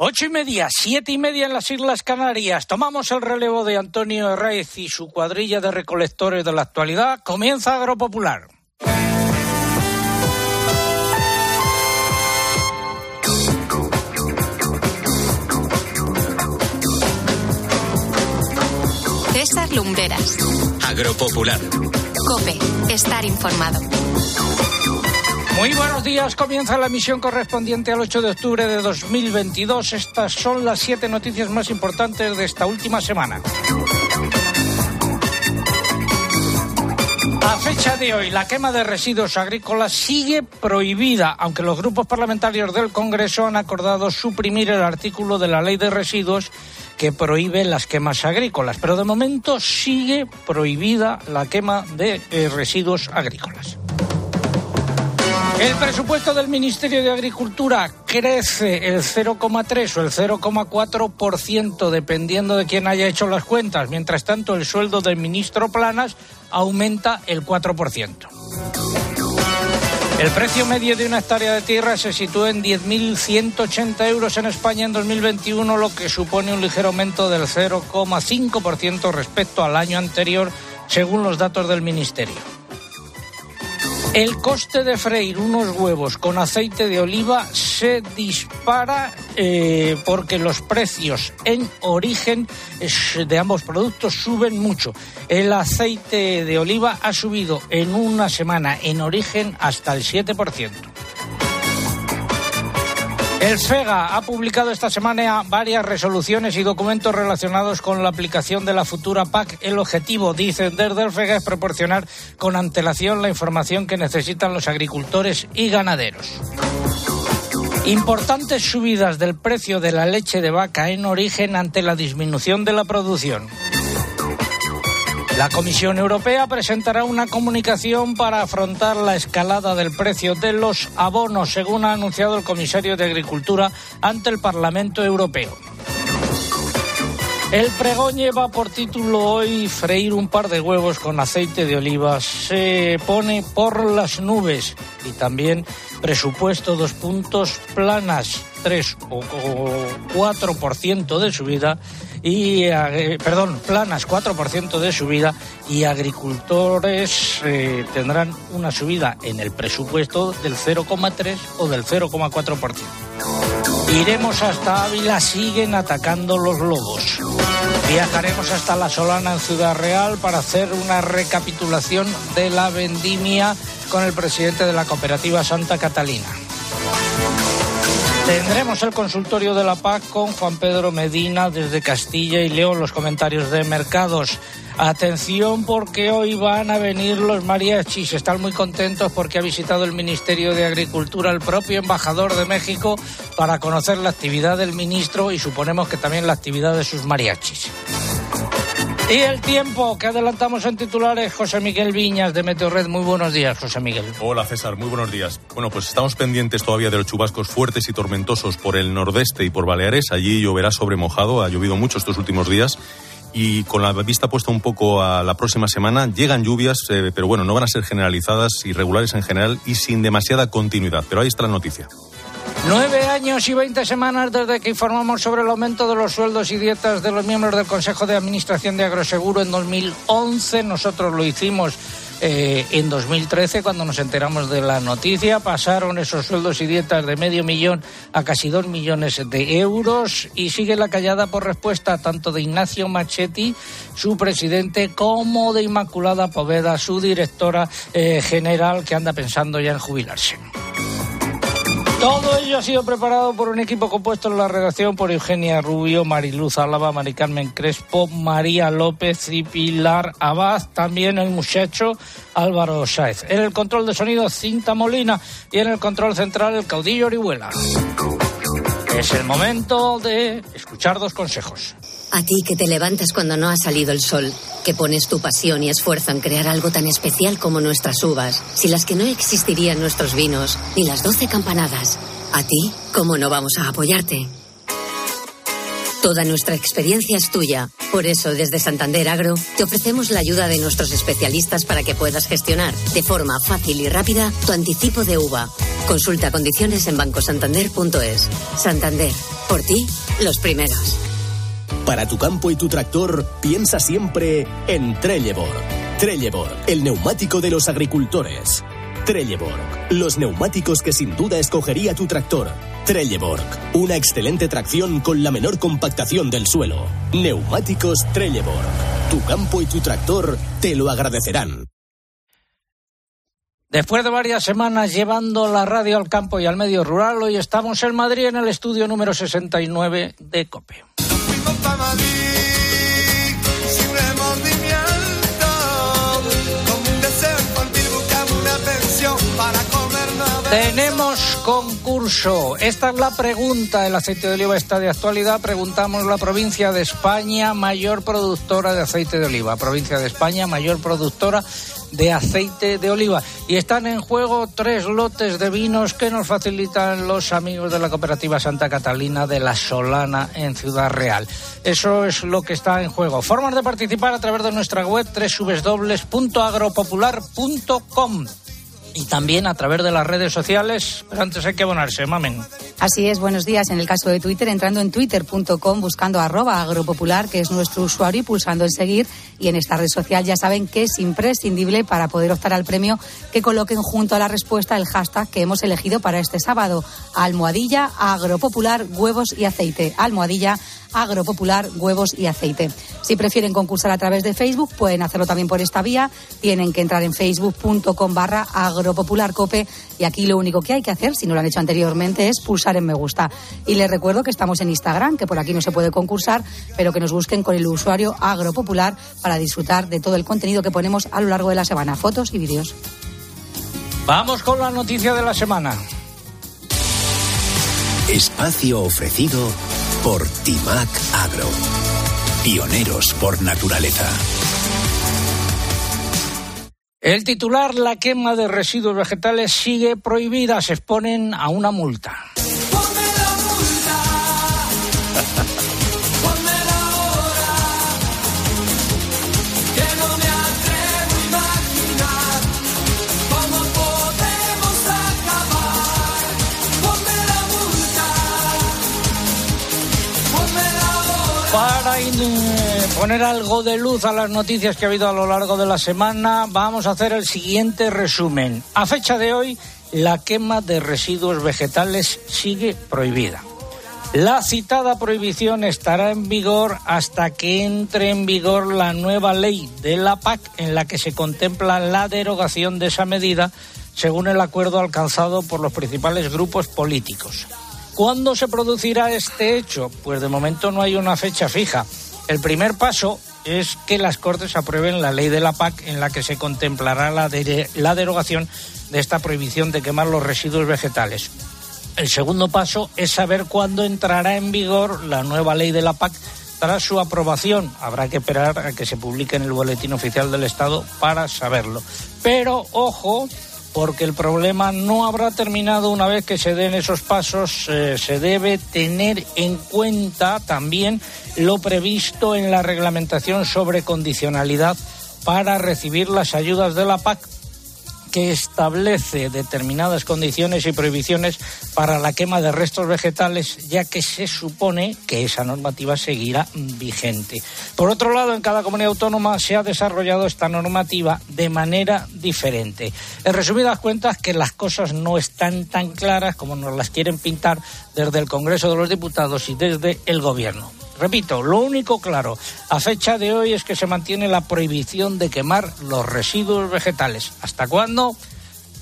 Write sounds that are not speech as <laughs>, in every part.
Ocho y media, siete y media en las Islas Canarias. Tomamos el relevo de Antonio Herraiz y su cuadrilla de recolectores de la actualidad. Comienza Agropopular. César Lumbreras. Agropopular. Cope. Estar informado. Muy buenos días. Comienza la emisión correspondiente al 8 de octubre de 2022. Estas son las siete noticias más importantes de esta última semana. A fecha de hoy, la quema de residuos agrícolas sigue prohibida, aunque los grupos parlamentarios del Congreso han acordado suprimir el artículo de la ley de residuos que prohíbe las quemas agrícolas. Pero de momento sigue prohibida la quema de eh, residuos agrícolas. El presupuesto del Ministerio de Agricultura crece el 0,3 o el 0,4% dependiendo de quién haya hecho las cuentas. Mientras tanto, el sueldo del ministro Planas aumenta el 4%. El precio medio de una hectárea de tierra se sitúa en 10.180 euros en España en 2021, lo que supone un ligero aumento del 0,5% respecto al año anterior, según los datos del Ministerio. El coste de freír unos huevos con aceite de oliva se dispara eh, porque los precios en origen de ambos productos suben mucho. El aceite de oliva ha subido en una semana en origen hasta el 7%. El FEGA ha publicado esta semana varias resoluciones y documentos relacionados con la aplicación de la futura PAC. El objetivo, dicen desde el FEGA, es proporcionar con antelación la información que necesitan los agricultores y ganaderos. Importantes subidas del precio de la leche de vaca en origen ante la disminución de la producción. La Comisión Europea presentará una comunicación para afrontar la escalada del precio de los abonos, según ha anunciado el comisario de Agricultura ante el Parlamento Europeo. El pregón lleva por título hoy freír un par de huevos con aceite de oliva. Se pone por las nubes y también presupuesto dos puntos planas, tres o cuatro por ciento de subida y eh, perdón, planas 4% de subida y agricultores eh, tendrán una subida en el presupuesto del 0,3 o del 0,4%. Iremos hasta Ávila, siguen atacando los lobos. Viajaremos hasta La Solana en Ciudad Real para hacer una recapitulación de la vendimia con el presidente de la cooperativa Santa Catalina. Tendremos el consultorio de la PAC con Juan Pedro Medina desde Castilla y León, los comentarios de mercados. Atención porque hoy van a venir los mariachis. Están muy contentos porque ha visitado el Ministerio de Agricultura el propio embajador de México para conocer la actividad del ministro y suponemos que también la actividad de sus mariachis. Y el tiempo que adelantamos en titulares, José Miguel Viñas de Meteorred. Muy buenos días, José Miguel. Hola, César. Muy buenos días. Bueno, pues estamos pendientes todavía de los chubascos fuertes y tormentosos por el nordeste y por Baleares. Allí lloverá sobre mojado. Ha llovido mucho estos últimos días. Y con la vista puesta un poco a la próxima semana, llegan lluvias, eh, pero bueno, no van a ser generalizadas, irregulares en general y sin demasiada continuidad. Pero ahí está la noticia. Nueve años y veinte semanas desde que informamos sobre el aumento de los sueldos y dietas de los miembros del Consejo de Administración de Agroseguro en 2011. Nosotros lo hicimos eh, en 2013 cuando nos enteramos de la noticia. Pasaron esos sueldos y dietas de medio millón a casi dos millones de euros y sigue la callada por respuesta tanto de Ignacio Machetti, su presidente, como de Inmaculada Poveda, su directora eh, general, que anda pensando ya en jubilarse. Todo ello ha sido preparado por un equipo compuesto en la redacción por Eugenia Rubio, Mariluz Álava, Mari Carmen Crespo, María López y Pilar Abad, también el muchacho Álvaro Sáez. En el control de sonido, Cinta Molina y en el control central, el caudillo Orihuela. Es el momento de escuchar dos consejos. A ti que te levantas cuando no ha salido el sol, que pones tu pasión y esfuerzo en crear algo tan especial como nuestras uvas, sin las que no existirían nuestros vinos, ni las doce campanadas. A ti, ¿cómo no vamos a apoyarte? Toda nuestra experiencia es tuya. Por eso, desde Santander Agro, te ofrecemos la ayuda de nuestros especialistas para que puedas gestionar de forma fácil y rápida tu anticipo de uva Consulta condiciones en bancosantander.es. Santander, por ti, los primeros. Para tu campo y tu tractor, piensa siempre en Trelleborg. Trelleborg, el neumático de los agricultores. Trelleborg, los neumáticos que sin duda escogería tu tractor. Trelleborg, una excelente tracción con la menor compactación del suelo. Neumáticos Trelleborg. Tu campo y tu tractor te lo agradecerán. Después de varias semanas llevando la radio al campo y al medio rural, hoy estamos en Madrid en el estudio número 69 de COPE. Tenemos concurso. Esta es la pregunta. El aceite de oliva está de actualidad. Preguntamos la provincia de España, mayor productora de aceite de oliva. Provincia de España, mayor productora de aceite de oliva. Y están en juego tres lotes de vinos que nos facilitan los amigos de la cooperativa Santa Catalina de la Solana en Ciudad Real. Eso es lo que está en juego. Formas de participar a través de nuestra web www.agropopular.com y también a través de las redes sociales, pero antes hay que abonarse, mamen. Así es, buenos días. En el caso de Twitter, entrando en twitter.com, buscando arroba agropopular, que es nuestro usuario, y pulsando en seguir. Y en esta red social ya saben que es imprescindible para poder optar al premio que coloquen junto a la respuesta el hashtag que hemos elegido para este sábado. Almohadilla, agropopular, huevos y aceite. Almohadilla, agropopular, huevos y aceite. Si prefieren concursar a través de Facebook, pueden hacerlo también por esta vía. Tienen que entrar en facebook.com barra agropopularcope y aquí lo único que hay que hacer, si no lo han hecho anteriormente, es pulsar en me gusta. Y les recuerdo que estamos en Instagram, que por aquí no se puede concursar, pero que nos busquen con el usuario agropopular para disfrutar de todo el contenido que ponemos a lo largo de la semana, fotos y vídeos. Vamos con la noticia de la semana. Espacio ofrecido por Timac Agro. Pioneros por naturaleza. El titular, la quema de residuos vegetales sigue prohibida. Se exponen a una multa. Para poner algo de luz a las noticias que ha habido a lo largo de la semana, vamos a hacer el siguiente resumen. A fecha de hoy, la quema de residuos vegetales sigue prohibida. La citada prohibición estará en vigor hasta que entre en vigor la nueva ley de la PAC en la que se contempla la derogación de esa medida según el acuerdo alcanzado por los principales grupos políticos. ¿Cuándo se producirá este hecho? Pues de momento no hay una fecha fija. El primer paso es que las Cortes aprueben la ley de la PAC en la que se contemplará la, la derogación de esta prohibición de quemar los residuos vegetales. El segundo paso es saber cuándo entrará en vigor la nueva ley de la PAC tras su aprobación. Habrá que esperar a que se publique en el Boletín Oficial del Estado para saberlo. Pero, ojo, porque el problema no habrá terminado una vez que se den esos pasos. Eh, se debe tener en cuenta también lo previsto en la reglamentación sobre condicionalidad para recibir las ayudas de la PAC que establece determinadas condiciones y prohibiciones para la quema de restos vegetales, ya que se supone que esa normativa seguirá vigente. Por otro lado, en cada comunidad autónoma se ha desarrollado esta normativa de manera diferente. En resumidas cuentas, que las cosas no están tan claras como nos las quieren pintar desde el Congreso de los Diputados y desde el Gobierno. Repito, lo único claro a fecha de hoy es que se mantiene la prohibición de quemar los residuos vegetales. ¿Hasta cuándo?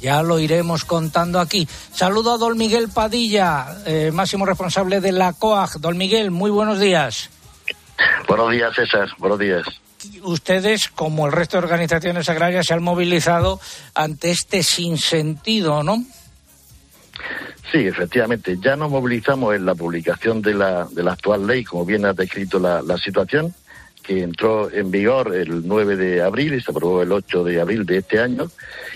Ya lo iremos contando aquí. Saludo a don Miguel Padilla, eh, máximo responsable de la COAG. Don Miguel, muy buenos días. Buenos días, César. Buenos días. Ustedes, como el resto de organizaciones agrarias, se han movilizado ante este sinsentido, ¿no? Sí, efectivamente. Ya nos movilizamos en la publicación de la, de la actual ley, como bien ha descrito la, la situación, que entró en vigor el 9 de abril y se aprobó el 8 de abril de este año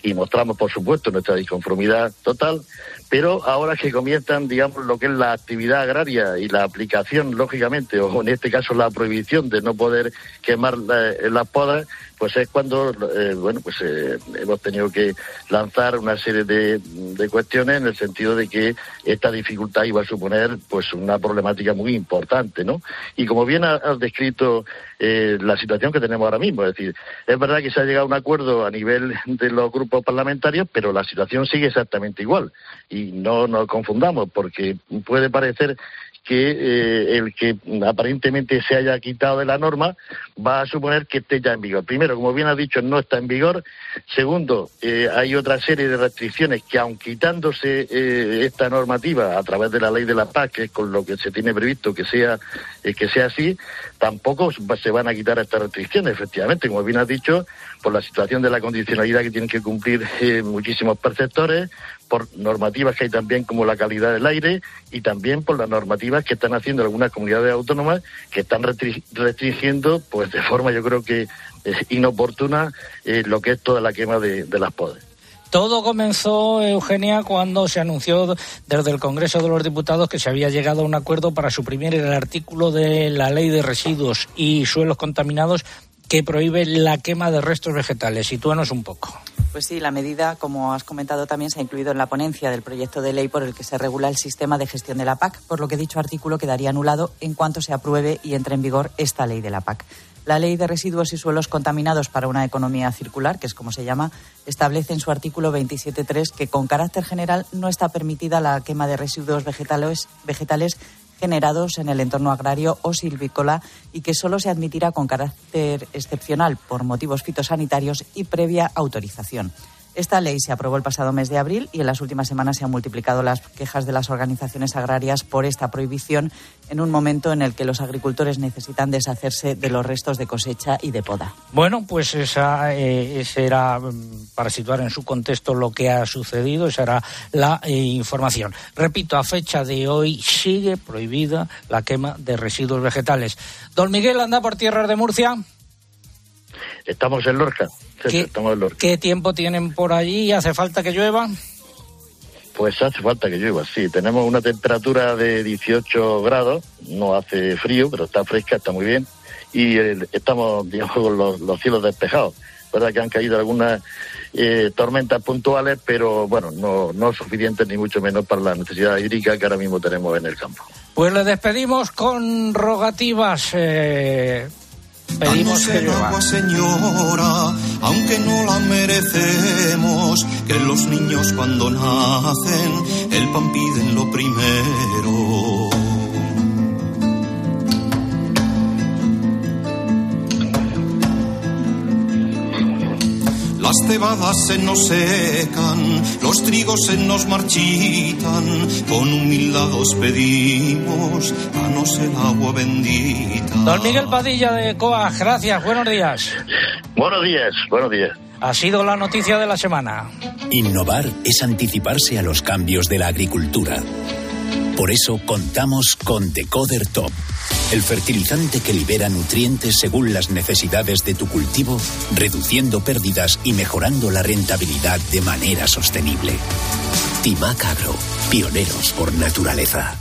y mostramos, por supuesto, nuestra disconformidad total, pero ahora que comienzan, digamos, lo que es la actividad agraria y la aplicación, lógicamente, o en este caso la prohibición de no poder quemar las podas, pues es cuando, eh, bueno, pues eh, hemos tenido que lanzar una serie de, de, cuestiones en el sentido de que esta dificultad iba a suponer, pues, una problemática muy importante, ¿no? Y como bien has descrito eh, la situación que tenemos ahora mismo, es decir, es verdad que se ha llegado a un acuerdo a nivel de los grupos parlamentarios, pero la situación sigue exactamente igual. Y no nos confundamos, porque puede parecer que eh, el que aparentemente se haya quitado de la norma va a suponer que esté ya en vigor. Primero, como bien ha dicho, no está en vigor. Segundo, eh, hay otra serie de restricciones que, aun quitándose eh, esta normativa a través de la ley de la paz, que es con lo que se tiene previsto que sea, que sea así, tampoco se van a quitar estas restricciones, efectivamente. Como bien ha dicho, por la situación de la condicionalidad que tienen que cumplir muchísimos perceptores, por normativas que hay también como la calidad del aire y también por las normativas que están haciendo algunas comunidades autónomas que están restringiendo pues de forma yo creo que inoportuna eh, lo que es toda la quema de, las podes. Todo comenzó, Eugenia, cuando se anunció desde el Congreso de los Diputados que se había llegado a un acuerdo para suprimir el artículo de la Ley de Residuos y Suelos Contaminados que prohíbe la quema de restos vegetales. Sitúanos un poco. Pues sí, la medida, como has comentado, también se ha incluido en la ponencia del proyecto de ley por el que se regula el sistema de gestión de la PAC, por lo que dicho artículo quedaría anulado en cuanto se apruebe y entre en vigor esta ley de la PAC. La Ley de Residuos y Suelos Contaminados para una Economía Circular, que es como se llama, establece en su artículo 27.3 que con carácter general no está permitida la quema de residuos vegetales, vegetales generados en el entorno agrario o silvícola y que solo se admitirá con carácter excepcional por motivos fitosanitarios y previa autorización. Esta ley se aprobó el pasado mes de abril y en las últimas semanas se han multiplicado las quejas de las organizaciones agrarias por esta prohibición en un momento en el que los agricultores necesitan deshacerse de los restos de cosecha y de poda. Bueno, pues esa, eh, era, mm, para situar en su contexto lo que ha sucedido, esa era la eh, información. Repito, a fecha de hoy sigue prohibida la quema de residuos vegetales. Don Miguel anda por tierras de Murcia. Estamos en Lorca. ¿Qué, tiempo tienen por allí? ¿Hace falta que llueva? Pues hace falta que llueva, sí. Tenemos una temperatura de 18 grados, no hace frío, pero está fresca, está muy bien. Y estamos, <laughs> digamos, con los, cielos despejados. verdad que han caído algunas eh, tormentas puntuales, pero bueno, no, no suficientes ni mucho menos para la necesidad hídrica que ahora mismo tenemos en el campo. Pues le despedimos con rogativas. Eh, Pedimos que agua, señora, aunque no la merecemos, que los niños cuando nacen el pan piden lo primero. Las cebadas se nos secan, los trigos se nos marchitan, con humildad os pedimos, danos el agua bendita. Don Miguel Padilla de COA, gracias, buenos días. Buenos días, buenos días. Ha sido la noticia de la semana. Innovar es anticiparse a los cambios de la agricultura. Por eso contamos con Decoder Top el fertilizante que libera nutrientes según las necesidades de tu cultivo, reduciendo pérdidas y mejorando la rentabilidad de manera sostenible. Timac Agro, pioneros por naturaleza.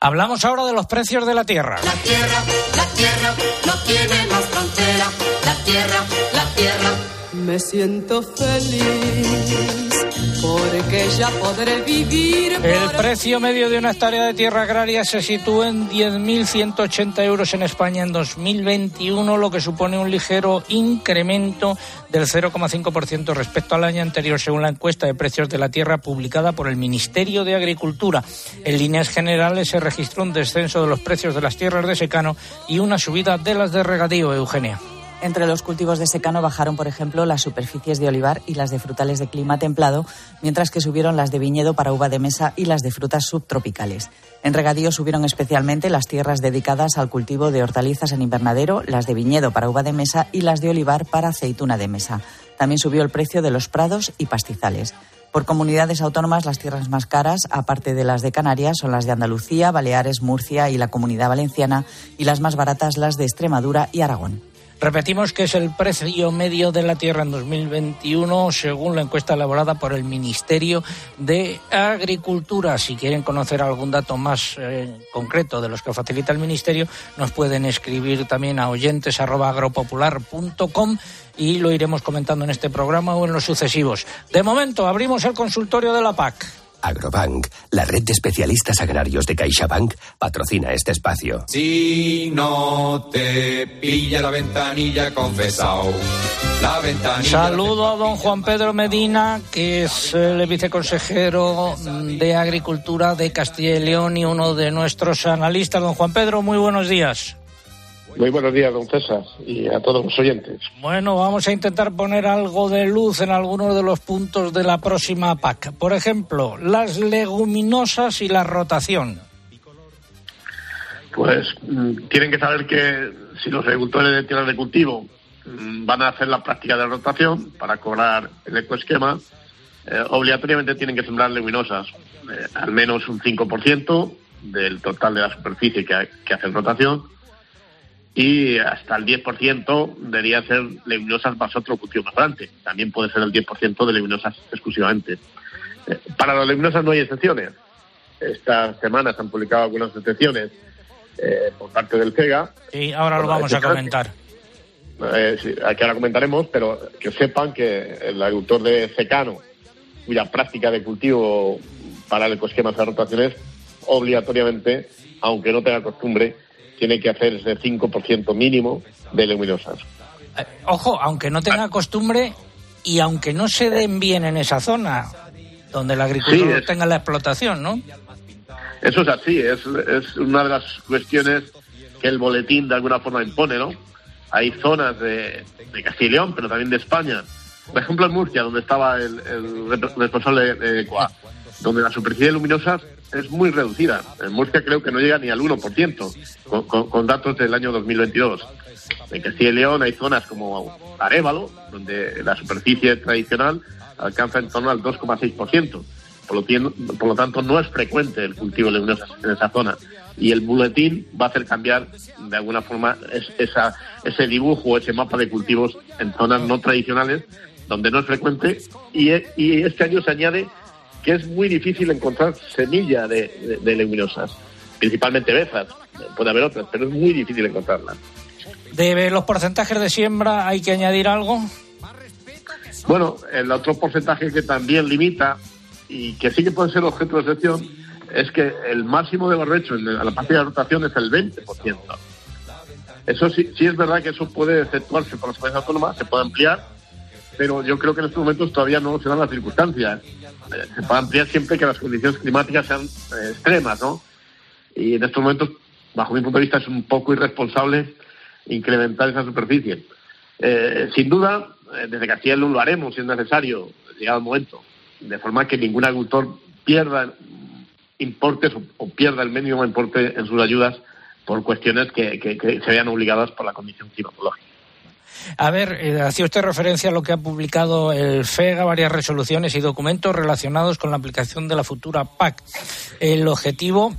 Hablamos ahora de los precios de la tierra. La tierra, la tierra, no tiene más frontera. La tierra, la tierra. Me siento feliz porque ya podré vivir. El precio medio de una hectárea de tierra agraria se sitúa en 10.180 euros en España en 2021, lo que supone un ligero incremento del 0,5% respecto al año anterior, según la encuesta de precios de la tierra publicada por el Ministerio de Agricultura. En líneas generales se registró un descenso de los precios de las tierras de secano y una subida de las de regadío, Eugenia. Entre los cultivos de secano bajaron, por ejemplo, las superficies de olivar y las de frutales de clima templado, mientras que subieron las de viñedo para uva de mesa y las de frutas subtropicales. En regadío subieron especialmente las tierras dedicadas al cultivo de hortalizas en invernadero, las de viñedo para uva de mesa y las de olivar para aceituna de mesa. También subió el precio de los prados y pastizales. Por comunidades autónomas, las tierras más caras, aparte de las de Canarias, son las de Andalucía, Baleares, Murcia y la Comunidad Valenciana, y las más baratas las de Extremadura y Aragón. Repetimos que es el precio medio de la tierra en 2021 según la encuesta elaborada por el Ministerio de Agricultura. Si quieren conocer algún dato más eh, concreto de los que facilita el Ministerio, nos pueden escribir también a oyentes.agropopular.com y lo iremos comentando en este programa o en los sucesivos. De momento, abrimos el consultorio de la PAC. Agrobank, la red de especialistas agrarios de CaixaBank, patrocina este espacio. Si no te pilla la ventanilla confesado. La ventanilla Saludo a don Juan Pedro Medina, que es el viceconsejero de Agricultura de Castilla y León y uno de nuestros analistas. Don Juan Pedro, muy buenos días. Muy buenos días, don César, y a todos los oyentes. Bueno, vamos a intentar poner algo de luz en algunos de los puntos de la próxima PAC. Por ejemplo, las leguminosas y la rotación. Pues mm, tienen que saber que si los agricultores de tierras de cultivo mm, van a hacer la práctica de rotación para cobrar el ecoesquema, eh, obligatoriamente tienen que sembrar leguminosas, eh, al menos un 5% del total de la superficie que, que hacen rotación y hasta el 10% debería ser leguminosas más otro cultivo más grande. También puede ser el 10% de leguminosas exclusivamente. Eh, para las leguminosas no hay excepciones. Esta semana se han publicado algunas excepciones eh, por parte del CEGA. Y ahora lo vamos a comentar. Eh, sí, aquí ahora comentaremos, pero que sepan que el agricultor de secano, cuya práctica de cultivo para el ecosquema de rotaciones, obligatoriamente, aunque no tenga costumbre, tiene que hacer ese 5% mínimo de leguminosas. Eh, ojo, aunque no tenga costumbre y aunque no se den bien en esa zona donde el agricultor Sí, es- tenga la explotación, ¿no? Eso es así, es, es una de las cuestiones que el boletín de alguna forma impone, ¿no? Hay zonas de, de Castilla y León, pero también de España. Por ejemplo, en Murcia, donde estaba el, el responsable de ECUA, donde la superficie de luminosas es muy reducida. En Murcia creo que no llega ni al 1%, con, con- con datos del año 2022. En Castilla y León hay zonas como Arévalo, donde la superficie tradicional alcanza en torno al 2,6%. Por lo, tien- por lo tanto, no es frecuente el cultivo de leguminosas en esa zona. Y el boletín va a hacer cambiar, de alguna forma, es- esa, ese dibujo, ese mapa de cultivos en zonas no tradicionales, donde no es frecuente. Y, y este año se añade que es muy difícil encontrar semilla de, de- de leguminosas, principalmente bezas. Puede haber otras, pero es muy difícil encontrarlas. De los porcentajes de siembra hay que añadir algo. Bueno, el otro porcentaje que también limita y que sí que puede ser objeto de excepción es que el máximo de barbecho en la parte de rotación es el 20%. Eso sí, sí es verdad que eso puede efectuarse por las comunidades autónomas, se puede ampliar, pero yo creo que en estos momentos todavía no se dan las circunstancias. Eh, se puede ampliar siempre que las condiciones climáticas sean eh, extremas, ¿no? Y en estos momentos, bajo mi punto de vista, es un poco irresponsable incrementar esa superficie. Eh, sin duda, desde Castilla lo haremos si es necesario, llegado el momento, de forma que ningún agricultor pierda importes o, pierda el mínimo importe en sus ayudas por cuestiones que se vean obligadas por la condición climatológica. A ver, eh, hacía usted referencia a lo que ha publicado el FEGA, varias resoluciones y documentos relacionados con la aplicación de la futura PAC. El objetivo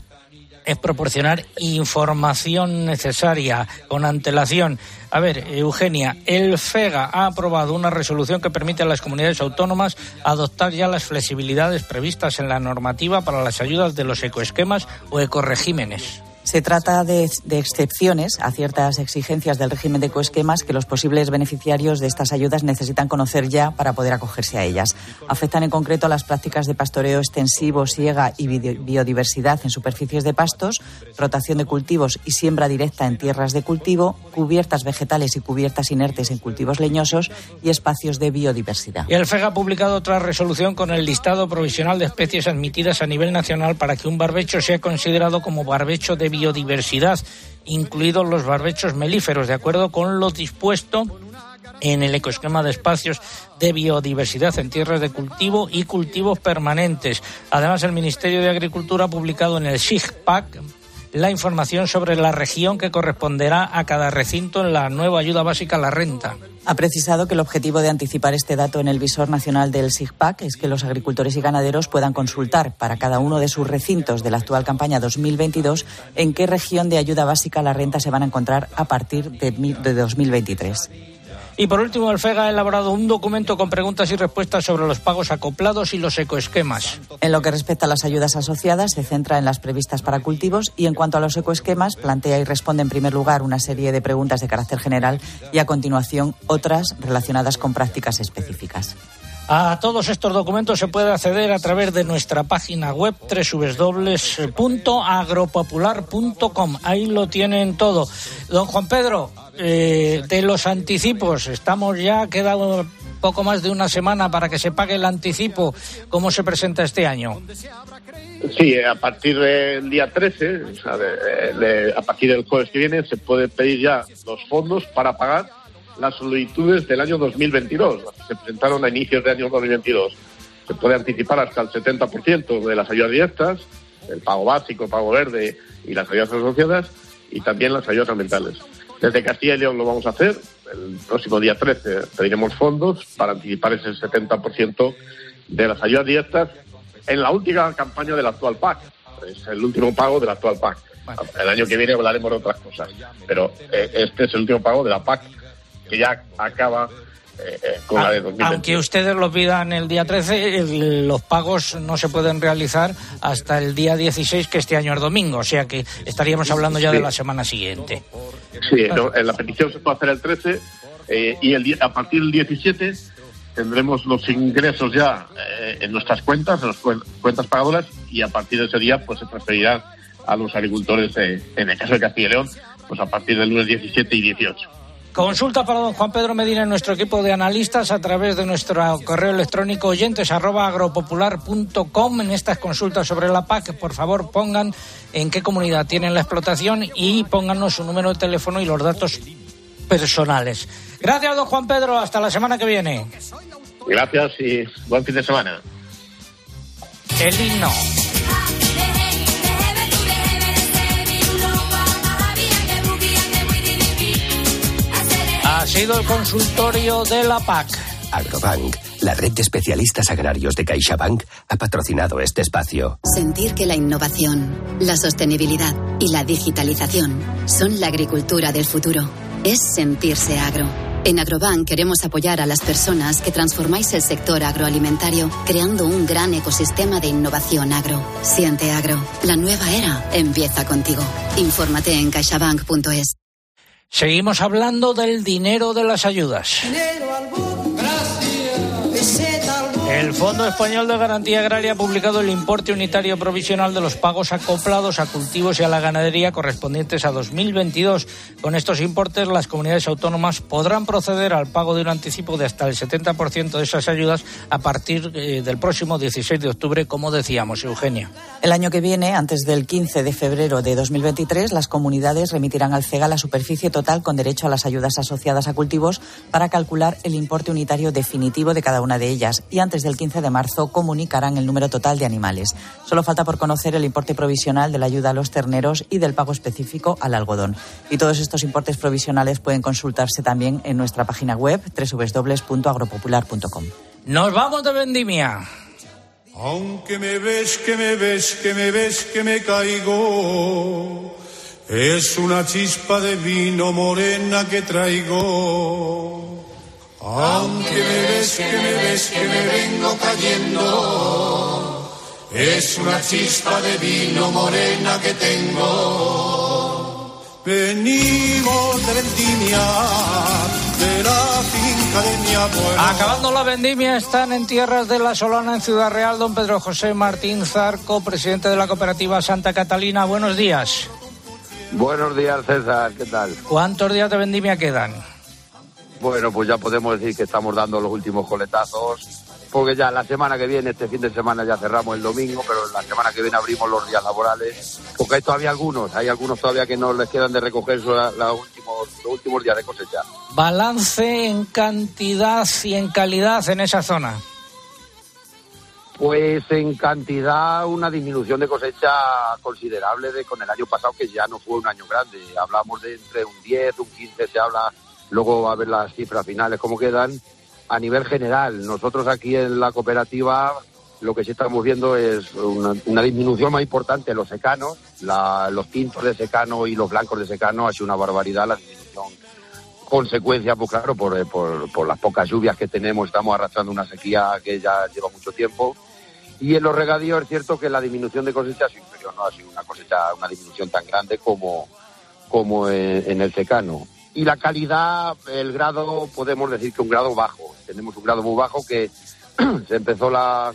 es proporcionar información necesaria con antelación. A ver, Eugenia, el FEGA ha aprobado una resolución que permite a las comunidades autónomas adoptar ya las flexibilidades previstas en la normativa para las ayudas de los ecoesquemas o ecoregímenes. Se trata de, de excepciones a ciertas exigencias del régimen de coesquemas que los posibles beneficiarios de estas ayudas necesitan conocer ya para poder acogerse a ellas. Afectan en concreto a las prácticas de pastoreo extensivo, siega y biodiversidad en superficies de pastos, rotación de cultivos y siembra directa en tierras de cultivo, cubiertas vegetales y cubiertas inertes en cultivos leñosos y espacios de biodiversidad. El FEGA ha publicado otra resolución con el listado provisional de especies admitidas a nivel nacional para que un barbecho sea considerado como barbecho de biodiversidad, incluidos los barbechos melíferos, de acuerdo con lo dispuesto en el ecoesquema de espacios de biodiversidad en tierras de cultivo y cultivos permanentes. Además, el Ministerio de Agricultura ha publicado en el SIGPAC la información sobre la región que corresponderá a cada recinto en la nueva ayuda básica a la renta. Ha precisado que el objetivo de anticipar este dato en el visor nacional del SIGPAC es que los agricultores y ganaderos puedan consultar para cada uno de sus recintos de la actual campaña 2022 en qué región de ayuda básica la renta se van a encontrar a partir de 2023. Y por último, el FEGA ha elaborado un documento con preguntas y respuestas sobre los pagos acoplados y los ecoesquemas. En lo que respecta a las ayudas asociadas, se centra en las previstas para cultivos y en cuanto a los ecoesquemas, plantea y responde en primer lugar una serie de preguntas de carácter general y a continuación otras relacionadas con prácticas específicas. A todos estos documentos se puede acceder a través de nuestra página web www.agropopular.com. Ahí lo tienen todo. Don Juan Pedro, eh, de los anticipos, estamos ya, queda poco más de una semana para que se pague el anticipo. ¿Cómo se presenta este año? Sí, a partir del día 13, a partir del jueves que viene, se puede pedir ya los fondos para pagar las solicitudes del año 2022, se presentaron a inicios de año 2022. Se puede anticipar hasta el 70% de las ayudas directas, el pago básico, el pago verde y las ayudas asociadas, y también las ayudas ambientales. Desde Castilla y León lo vamos a hacer. El próximo día 13 pediremos fondos para anticipar ese 70% de las ayudas directas en la última campaña de la actual PAC. Es el último pago de la actual PAC. El año que viene hablaremos de otras cosas, pero eh, este es el último pago de la PAC que ya acaba eh, eh, con la de 2020. Aunque ustedes lo pidan el día 13, los pagos no se pueden realizar hasta el día 16, que este año es domingo, o sea que estaríamos hablando ya de la semana siguiente. Sí, en la petición se puede hacer el 13 eh, y el, a partir del 17 tendremos los ingresos ya en nuestras cuentas, en las cuentas pagadoras, y a partir de ese día pues se transferirán a los agricultores, en el caso de Castilla y León, pues a partir del lunes 17 y 18. Consulta para don Juan Pedro Medina en nuestro equipo de analistas a través de nuestro correo electrónico oyentes en estas consultas sobre la PAC. Por favor, pongan en qué comunidad tienen la explotación y pónganos su número de teléfono y los datos personales. Gracias, don Juan Pedro. Hasta la semana que viene. Gracias y buen fin de semana. El himno. Sido el consultorio de la PAC. Agrobank, la red de especialistas agrarios de CaixaBank, ha patrocinado este espacio. Sentir que la innovación, la sostenibilidad y la digitalización son la agricultura del futuro. Es sentirse agro. En Agrobank queremos apoyar a las personas que transformáis el sector agroalimentario creando un gran ecosistema de innovación agro. Siente agro. La nueva era empieza contigo. Infórmate en caixabank.es. Seguimos hablando del dinero de las ayudas. Fondo Español de Garantía Agraria ha publicado el importe unitario provisional de los pagos acoplados a cultivos y a la ganadería correspondientes a 2022. Con estos importes, las comunidades autónomas podrán proceder al pago de un anticipo de hasta el 70% de esas ayudas a partir eh, del próximo 16 de octubre, como decíamos, Eugenia. El año que viene, antes del 15 de febrero de 2023, las comunidades remitirán al CEGA la superficie total con derecho a las ayudas asociadas a cultivos para calcular el importe unitario definitivo de cada una de ellas. Y antes del 15 de marzo comunicarán el número total de animales. Solo falta por conocer el importe provisional de la ayuda a los terneros y del pago específico al algodón. Y todos estos importes provisionales pueden consultarse también en nuestra página web www.agropopular.com. Nos vamos de vendimia. Aunque me ves, que me ves, que me ves, que me caigo. Es una chispa de vino morena que traigo. Aunque me ves, que me ves, que me vengo cayendo, es una chispa de vino morena que tengo. Venimos de vendimia, de la finca de mi abuelo. Acabando la vendimia, están en tierras de la Solana, en Ciudad Real, don Pedro José Martín Zarco, presidente de la cooperativa Santa Catalina. Buenos días. Buenos días, César, ¿qué tal? ¿Cuántos días de vendimia quedan? Bueno, pues ya podemos decir que estamos dando los últimos coletazos, porque ya la semana que viene, este fin de semana ya cerramos el domingo, pero la semana que viene abrimos los días laborales, porque hay todavía algunos, hay algunos todavía que no les quedan de recoger los, últimos, los últimos días de cosecha. Balance en cantidad y en calidad en esa zona. Pues en cantidad una disminución de cosecha considerable de con el año pasado, que ya no fue un año grande. Hablamos de entre un 10, un 15, se habla luego a ver las cifras finales cómo quedan. A nivel general, nosotros aquí en la cooperativa lo que sí estamos viendo es una, disminución más importante de los secanos, los tintos de secano y los blancos de secano ha sido una barbaridad la disminución. Consecuencia, pues claro, por, por, por las pocas lluvias que tenemos, estamos arrastrando una sequía que ya lleva mucho tiempo. Y en los regadíos es cierto que la disminución de cosecha ha sido inferior, no ha sido una cosecha, una disminución tan grande como, como en, el secano. Y la calidad, el grado, podemos decir que un grado bajo. Tenemos un grado muy bajo que <clears throat> se empezó la,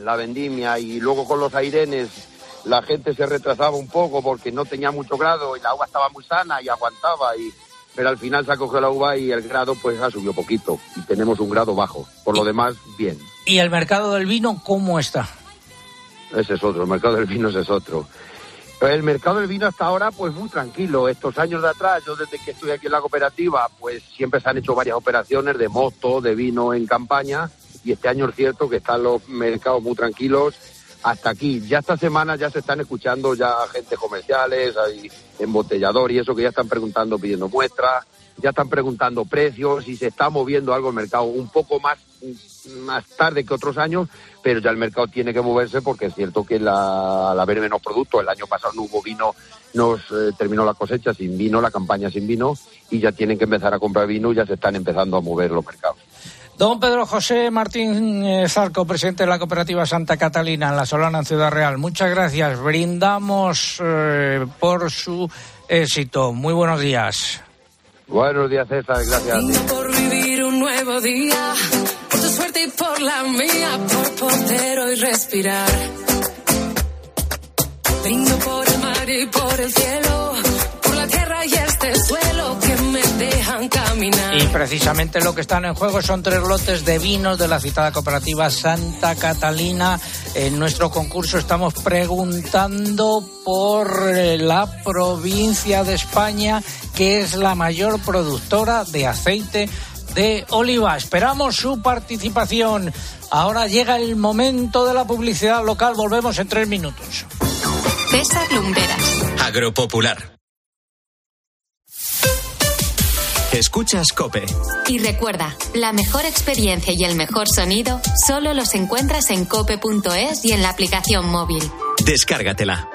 la vendimia y luego con los airenes la gente se retrasaba un poco porque no tenía mucho grado y la agua estaba muy sana y aguantaba y pero al final se acogió la uva y el grado pues ha subido poquito y tenemos un grado bajo. Por lo demás, bien. ¿Y el mercado del vino cómo está? Ese es otro, el mercado del vino ese es otro. El mercado del vino hasta ahora pues muy tranquilo. Estos años de atrás, yo desde que estoy aquí en la cooperativa, pues siempre se han hecho varias operaciones de moto, de vino en campaña y este año es cierto que están los mercados muy tranquilos hasta aquí. Ya esta semana ya se están escuchando ya agentes comerciales, hay embotellador y eso que ya están preguntando, pidiendo muestras, ya están preguntando precios y se está moviendo algo el mercado un poco más, más tarde que otros años, pero ya el mercado tiene que moverse porque es cierto que la, al haber menos productos, el año pasado no hubo vino, nos eh, terminó la cosecha sin vino, la campaña sin vino y ya tienen que empezar a comprar vino y ya se están empezando a mover los mercados. Don Pedro José Martín eh, Zarco, presidente de la cooperativa Santa Catalina en La Solana, en Ciudad Real. Muchas gracias. Brindamos eh, por su éxito. Muy buenos días. Buenos días, César. Gracias. por vivir un nuevo día, la mía, por poder hoy respirar. Brindo por el mar y por el cielo, por la tierra y este suelo que me dejan caminar. Y precisamente lo que están en juego son tres lotes de vinos de la citada cooperativa Santa Catalina. En nuestro concurso estamos preguntando por eh, la provincia de España, que es la mayor productora de aceite de oliva. Esperamos su participación. Ahora llega el momento de la publicidad local. Volvemos en tres minutos. César Lumberas. Agropopular. Escuchas Cope. Y recuerda, la mejor experiencia y el mejor sonido solo los encuentras en cope.es y en la aplicación móvil. Descárgatela.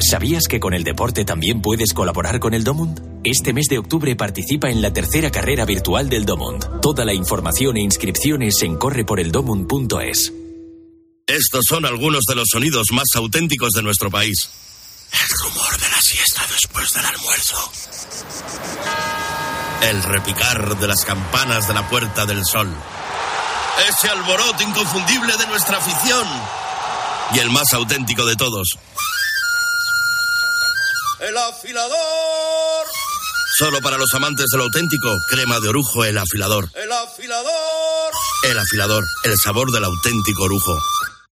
¿Sabías que con el deporte también puedes colaborar con el Domund? Este mes de octubre participa en la tercera carrera virtual del Domund. Toda la información e inscripciones en correporeldomund.es. Estos son algunos de los sonidos más auténticos de nuestro país. El rumor de la siesta después del almuerzo. El repicar de las campanas de la Puerta del Sol. Ese alboroto inconfundible de nuestra afición. Y el más auténtico de todos. El afilador. Solo para los amantes del auténtico, crema de orujo, el afilador. El afilador. El afilador, el sabor del auténtico orujo.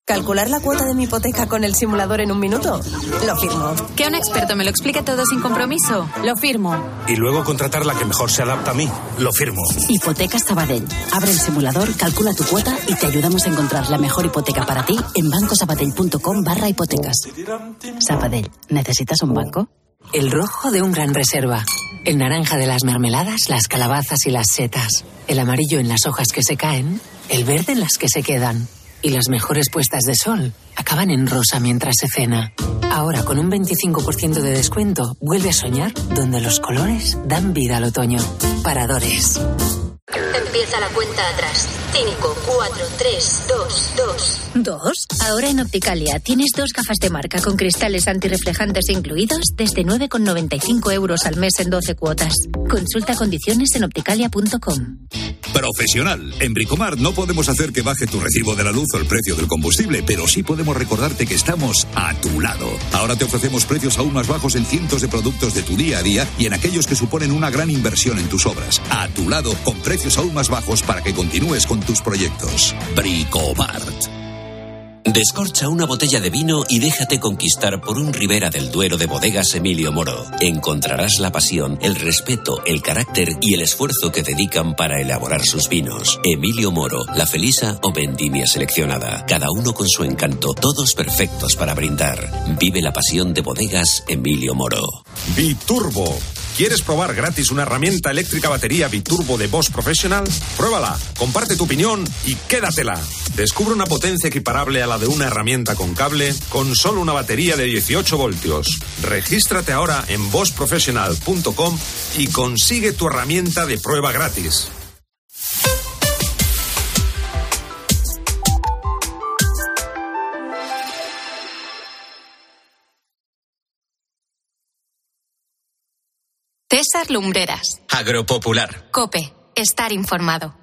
¿Calcular la cuota de mi hipoteca con el simulador en un minuto? Lo firmo. ¿Que un experto me lo explique todo sin compromiso? Lo firmo. Y luego contratar la que mejor se adapta a mí. Lo firmo. Hipotecas Sabadell. Abre el simulador, calcula tu cuota y te ayudamos a encontrar la mejor hipoteca para ti en bancosabadell.com barra hipotecas. Sabadell, ¿necesitas un banco? El rojo de un gran reserva. El naranja de las mermeladas, las calabazas y las setas. El amarillo en las hojas que se caen. El verde en las que se quedan. Y las mejores puestas de sol acaban en rosa mientras se cena. Ahora con un 25% de descuento, vuelve a soñar donde los colores dan vida al otoño. Paradores. Empieza la cuenta atrás. 5, 4, 3, 2, 2. ¿Dos? Ahora en Opticalia tienes dos gafas de marca con cristales antirreflejantes incluidos desde 9,95 euros al mes en 12 cuotas. Consulta condiciones en opticalia.com. Profesional. En Bricomar no podemos hacer que baje tu recibo de la luz o el precio del combustible, pero sí podemos recordarte que estamos a tu lado. Ahora te ofrecemos precios aún más bajos en cientos de productos de tu día a día y en aquellos que suponen una gran inversión en tus obras. A tu lado, con precios aún más bajos para que continúes con tus proyectos. Bricomart. Descorcha una botella de vino y déjate conquistar por un Ribera del Duero de bodegas Emilio Moro. Encontrarás la pasión, el respeto, el carácter y el esfuerzo que dedican para elaborar sus vinos. Emilio Moro, la Felisa o Vendimia seleccionada. Cada uno con su encanto, todos perfectos para brindar. Vive la pasión de bodegas Emilio Moro. Biturbo ¿Quieres probar gratis una herramienta eléctrica batería Biturbo de Bosch Professional? Pruébala, comparte tu opinión y quédatela. Descubre una potencia equiparable a la de una herramienta con cable con solo una batería de 18 voltios. Regístrate ahora en boschprofessional.com y consigue tu herramienta de prueba gratis. César Lumbreras. Agropopular. Cope. Estar informado.